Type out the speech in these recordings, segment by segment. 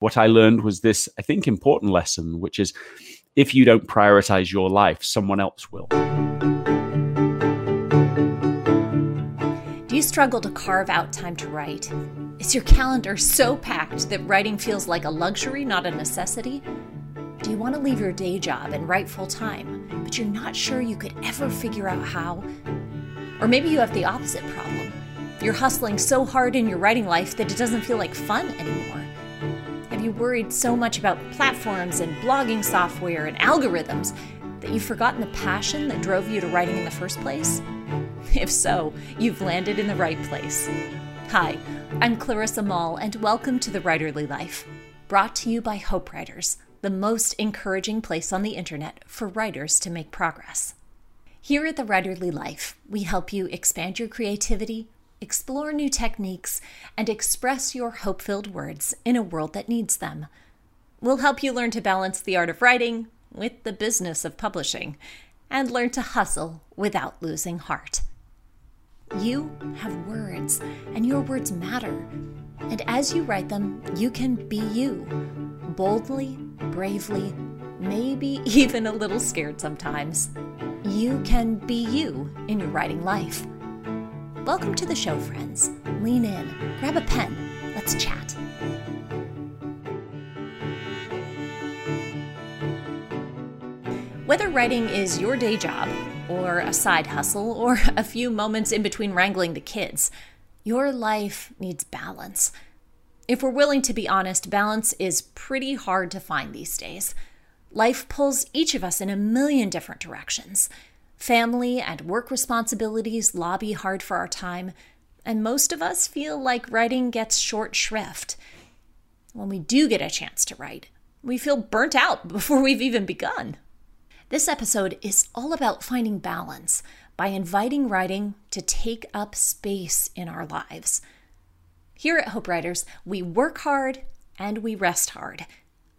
what I learned was this, I think, important lesson, which is if you don't prioritize your life, someone else will. Do you struggle to carve out time to write? Is your calendar so packed that writing feels like a luxury, not a necessity? Do you want to leave your day job and write full time, but you're not sure you could ever figure out how? Or maybe you have the opposite problem. You're hustling so hard in your writing life that it doesn't feel like fun anymore. Have you worried so much about platforms and blogging software and algorithms that you've forgotten the passion that drove you to writing in the first place? If so, you've landed in the right place. Hi, I'm Clarissa Moll, and welcome to The Writerly Life, brought to you by Hope Writers, the most encouraging place on the internet for writers to make progress. Here at The Writerly Life, we help you expand your creativity, explore new techniques, and express your hope filled words in a world that needs them. We'll help you learn to balance the art of writing with the business of publishing, and learn to hustle without losing heart. You have words, and your words matter. And as you write them, you can be you boldly, bravely, maybe even a little scared sometimes. You can be you in your writing life. Welcome to the show, friends. Lean in, grab a pen, let's chat. Whether writing is your day job, or a side hustle, or a few moments in between wrangling the kids, your life needs balance. If we're willing to be honest, balance is pretty hard to find these days. Life pulls each of us in a million different directions. Family and work responsibilities lobby hard for our time, and most of us feel like writing gets short shrift. When we do get a chance to write, we feel burnt out before we've even begun. This episode is all about finding balance by inviting writing to take up space in our lives. Here at Hope Writers, we work hard and we rest hard.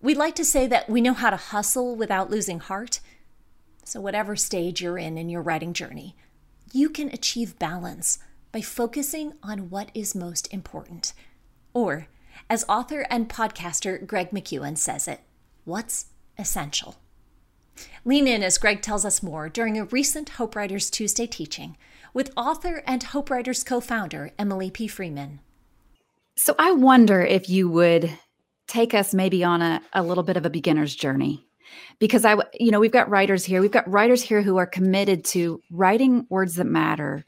We like to say that we know how to hustle without losing heart. So, whatever stage you're in in your writing journey, you can achieve balance by focusing on what is most important. Or, as author and podcaster Greg McKeown says it, what's essential. Lean in as Greg tells us more during a recent Hope Writers Tuesday teaching with author and Hope Writers co founder Emily P. Freeman. So I wonder if you would take us maybe on a, a little bit of a beginner's journey. Because I, you know, we've got writers here. We've got writers here who are committed to writing words that matter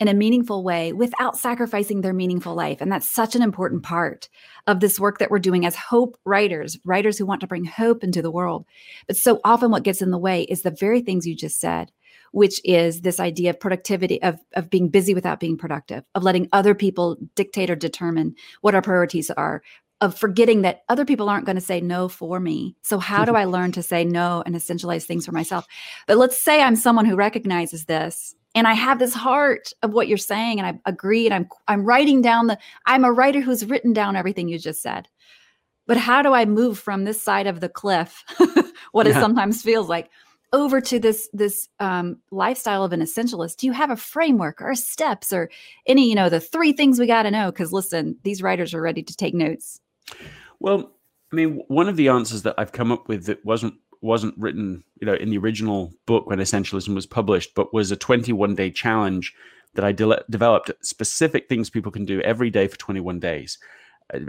in a meaningful way without sacrificing their meaningful life. And that's such an important part of this work that we're doing as hope writers, writers who want to bring hope into the world. But so often what gets in the way is the very things you just said, which is this idea of productivity, of, of being busy without being productive, of letting other people dictate or determine what our priorities are, of forgetting that other people aren't going to say no for me. So how do mm-hmm. I learn to say no and essentialize things for myself? But let's say I'm someone who recognizes this and I have this heart of what you're saying, and I agree, and I'm I'm writing down the. I'm a writer who's written down everything you just said. But how do I move from this side of the cliff, what yeah. it sometimes feels like, over to this this um, lifestyle of an essentialist? Do you have a framework or steps or any you know the three things we got to know? Because listen, these writers are ready to take notes. Well, I mean, one of the answers that I've come up with that wasn't wasn't written, you know, in the original book when Essentialism was published, but was a 21 day challenge that I de- developed specific things people can do every day for 21 days.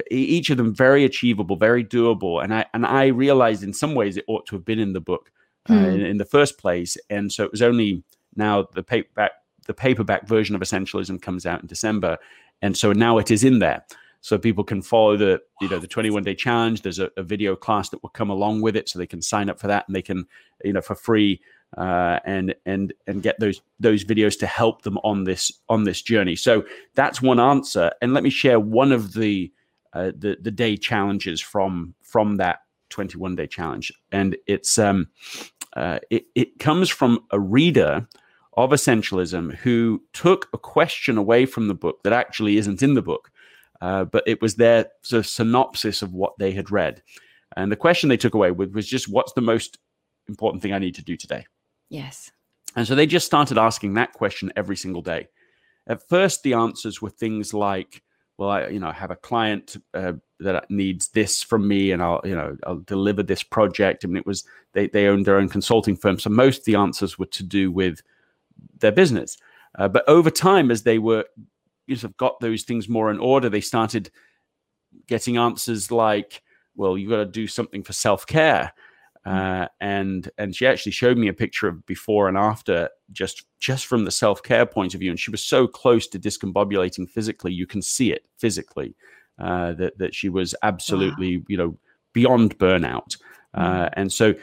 Each of them very achievable, very doable, and I and I realized in some ways it ought to have been in the book hmm. in, in, the first place, and so it was only now the paperback the paperback version of Essentialism comes out in December, and so now it is in there. So people can follow the you know the 21 day challenge. There's a, a, video class that will come along with it so they can sign up for that and they can you know for free uh, and and and get those those videos to help them on this on this journey. So that's one answer. And let me share one of the uh, the the day challenges from from that 21 day challenge. And it's um uh, it, it comes from a reader of essentialism who took a question away from the book that actually isn't in the book uh, but it was their sort of synopsis of what they had read. And the question they took away with was just, what's the most important thing I need to do today? Yes. And so they just started asking that question every single day. At first, the answers were things like, well, I, you know, have a client uh, that needs this from me, and I'll you know I'll deliver this project. I mean, it was they they owned their own consulting firm, so most of the answers were to do with their business. Uh, but over time, as they were you know, got those things more in order, they started getting answers like, "Well, you've got to do something for self care." Uh, and and she actually showed me a picture of before and after just just from the self-care point of view and she was so close to discombobulating physically you can see it physically uh, that that she was absolutely wow. you know beyond burnout uh, and so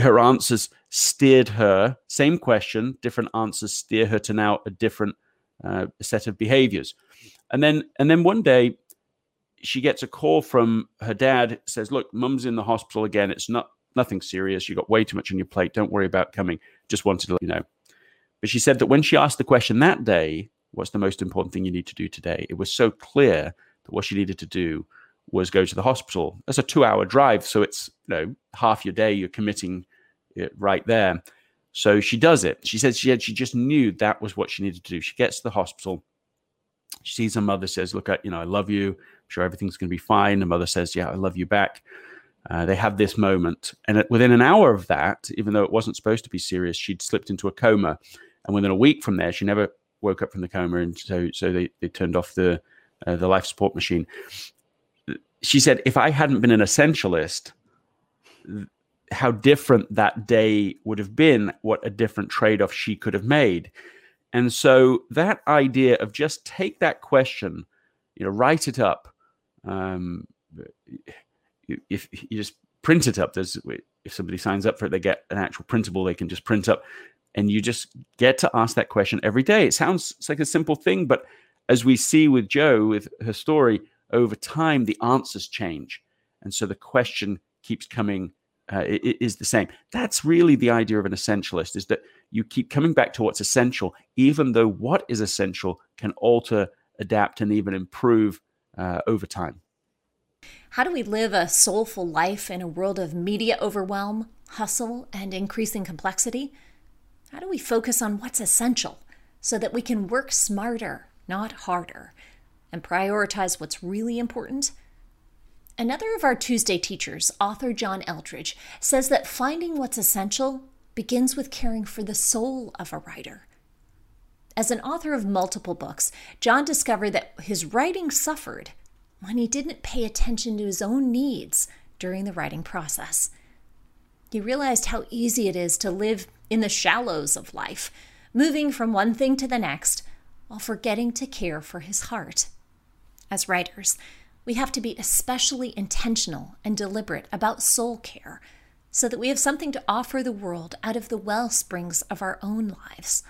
her answers steered her same question different answers steer her to now a different uh, set of behaviors and then and then one day she gets a call from her dad says look mum's in the hospital again it's not nothing serious. You got way too much on your plate. Don't worry about coming. Just wanted to let you know. But she said that when she asked the question that day, what's the most important thing you need to do today? It was so clear that what she needed to do was go to the hospital. That's a two hour drive. So it's, you know, half your day you're committing it right there. So she does it. She said she had, she just knew that was what she needed to do. She gets to the hospital. She sees her mother, says, Look, I, you know, I love you. I'm sure everything's going to be fine. The mother says, Yeah, I love you back. Uh, they have this moment, and within an hour of that, even though it wasn't supposed to be serious, she'd slipped into a coma, and within a week from there, she never woke up from the coma, and so so they, they turned off the uh, the life support machine. She said, "If I hadn't been an essentialist, how different that day would have been. What a different trade off she could have made." And so that idea of just take that question, you know, write it up. Um, if you just print it up, there's if somebody signs up for it, they get an actual printable they can just print up, and you just get to ask that question every day. It sounds like a simple thing, but as we see with Joe, with her story, over time the answers change, and so the question keeps coming. Uh, is the same. That's really the idea of an essentialist: is that you keep coming back to what's essential, even though what is essential can alter, adapt, and even improve uh, over time. How do we live a soulful life in a world of media overwhelm, hustle, and increasing complexity? How do we focus on what's essential so that we can work smarter, not harder, and prioritize what's really important? Another of our Tuesday teachers, author John Eldredge, says that finding what's essential begins with caring for the soul of a writer. As an author of multiple books, John discovered that his writing suffered when he didn't pay attention to his own needs during the writing process. He realized how easy it is to live in the shallows of life, moving from one thing to the next while forgetting to care for his heart. As writers, we have to be especially intentional and deliberate about soul care so that we have something to offer the world out of the well springs of our own lives.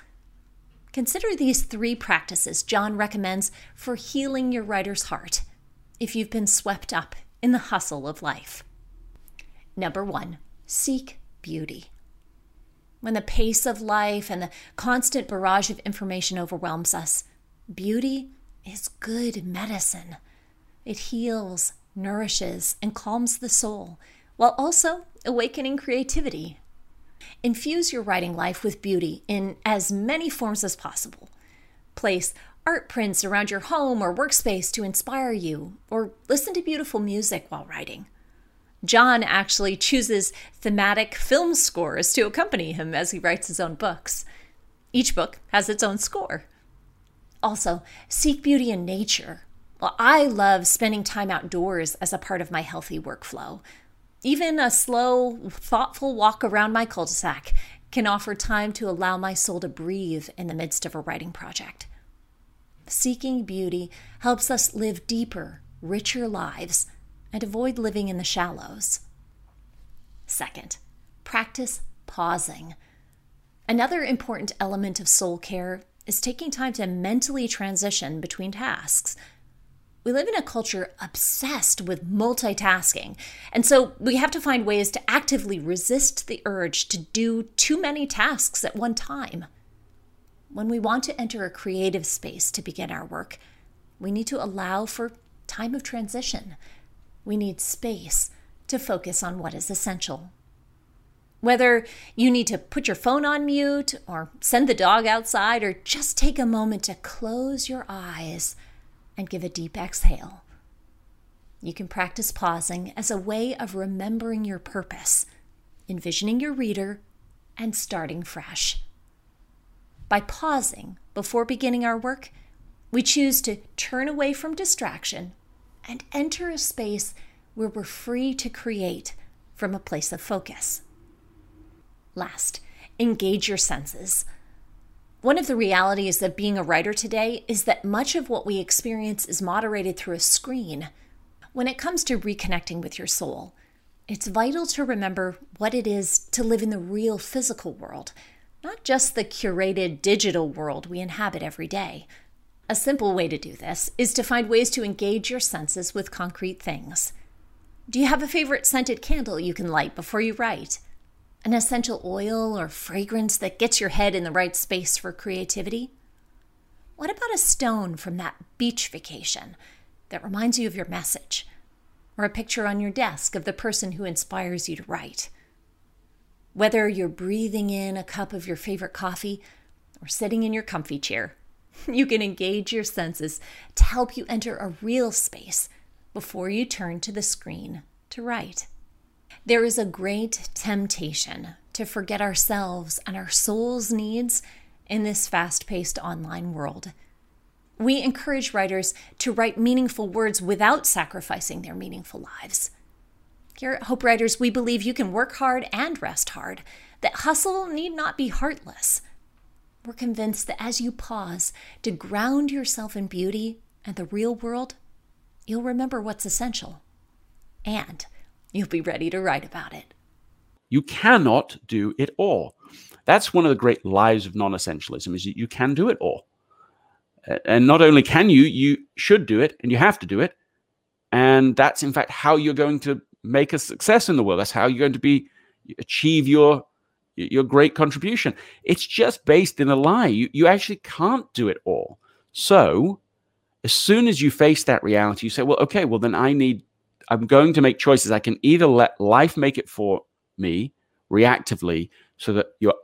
Consider these three practices John recommends for healing your writer's heart if you've been swept up in the hustle of life. Number one, seek beauty. When the pace of life and the constant barrage of information overwhelms us, beauty is good medicine. It heals, nourishes, and calms the soul, while also awakening creativity. Infuse your writing life with beauty in as many forms as possible. Place art prints around your home or workspace to inspire you, or listen to beautiful music while writing. John actually chooses thematic film scores to accompany him as he writes his own books. Each book has its own score. Also, seek beauty in nature. Well, I love spending time outdoors as a part of my healthy workflow. Even a slow, thoughtful walk around my cul de sac can offer time to allow my soul to breathe in the midst of a writing project seeking beauty helps us live deeper, richer lives and avoid living in the shallows. Second, practice pausing. Another important element of soul care is taking time to mentally transition between tasks. We live in a culture obsessed with multitasking, and so we have to find ways to actively resist the urge to do too many tasks at one time. When we want to enter a creative space to begin our work, we need to allow for time of transition. We need space to focus on what is essential. Whether you need to put your phone on mute, or send the dog outside, or just take a moment to close your eyes and give a deep exhale. you can practice pausing as a way of remembering your purpose, envisioning your reader, and starting fresh. By pausing before beginning our work, we choose to turn away from distraction and enter a space where we're free to create from a place of focus. Last, engage your senses. One of the realities of being a writer today is that much of what we experience is moderated through a screen. When it comes to reconnecting with your soul, it's vital to remember what it is to live in the real physical world, not just the curated digital world we inhabit every day. A simple way to do this is to find ways to engage your senses with concrete things. Do you have a favorite scented candle you can light before you write? An essential oil or fragrance that gets your head in the right space for creativity? What about a stone from that beach vacation that reminds you of your message? Or a picture on your desk of the person who inspires you to write? Whether you're breathing in a cup of your favorite coffee or sitting in your comfy chair, you can engage your senses to help you enter a real space before you turn to the screen to write. There is a great temptation to forget ourselves and our soul's needs in this fast paced online world. We encourage writers to write meaningful words without sacrificing their meaningful lives. Here at Hope Writers, we believe you can work hard and rest hard, that hustle need not be heartless. We're convinced that as you pause to ground yourself in beauty and the real world, you'll remember what's essential. And you'll be ready to write about it. You cannot do it all. That's one of the great lies of non-essentialism is that you can do it all. And not only can you, you should do it and you have to do it. And that's in fact how you're going to make a success in the world. That's how you're going to be achieve your your great contribution. It's just based in a lie. You you actually can't do it all. So as soon as you face that reality, you say, well, okay, well, then I need, I'm going to make choices. I can either let life make it for me reactively so that your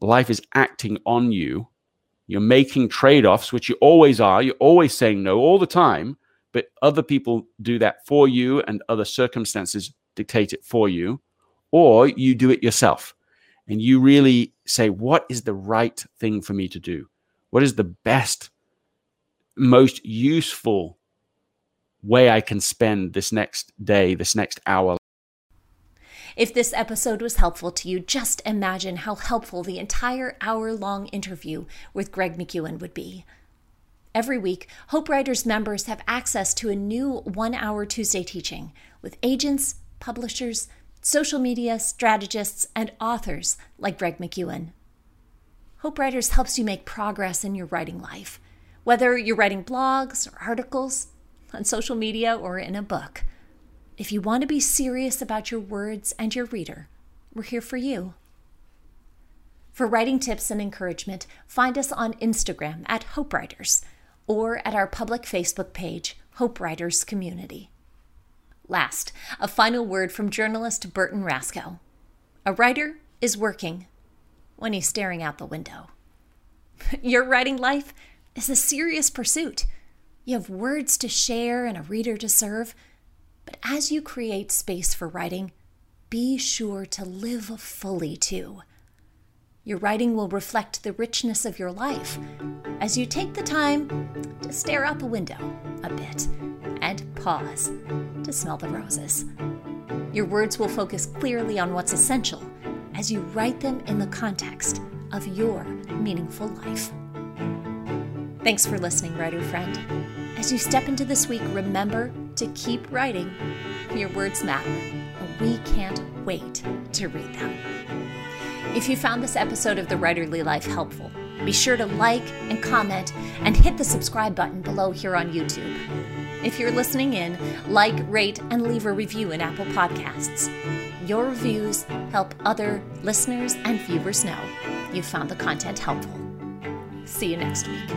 life is acting on you. You're making trade offs, which you always are. You're always saying no all the time, but other people do that for you and other circumstances dictate it for you. Or you do it yourself and you really say, what is the right thing for me to do? What is the best most useful way I can spend this next day, this next hour. If this episode was helpful to you, just imagine how helpful the entire hour long interview with Greg McKeown would be. Every week, Hope Writers members have access to a new one hour Tuesday teaching with agents, publishers, social media strategists, and authors like Greg McKeown. Hope Writers helps you make progress in your writing life whether you're writing blogs or articles, on social media, or in a book. If you want to be serious about your words and your reader, we're here for you. For writing tips and encouragement, find us on Instagram at Hope Writers or at our public Facebook page, Hope Writers Community. Last, a final word from journalist Burton Rascoe. A writer is working when he's staring out the window. Your writing life is a serious pursuit. You have words to share and a reader to serve. But as you create space for writing, be sure to live fully too. Your writing will reflect the richness of your life as you take the time to stare out the window a bit and pause to smell the roses. Your words will focus clearly on what's essential as you write them in the context of your meaningful life. Thanks for listening, writer friend. As you step into this week, remember to keep writing. Your words matter, and we can't wait to read them. If you found this episode of The Writerly Life helpful, be sure to like and comment and hit the subscribe button below here on YouTube. If you're listening in, like, rate, and leave a review in Apple Podcasts. Your reviews help other listeners and viewers know you found the content helpful. See you next week.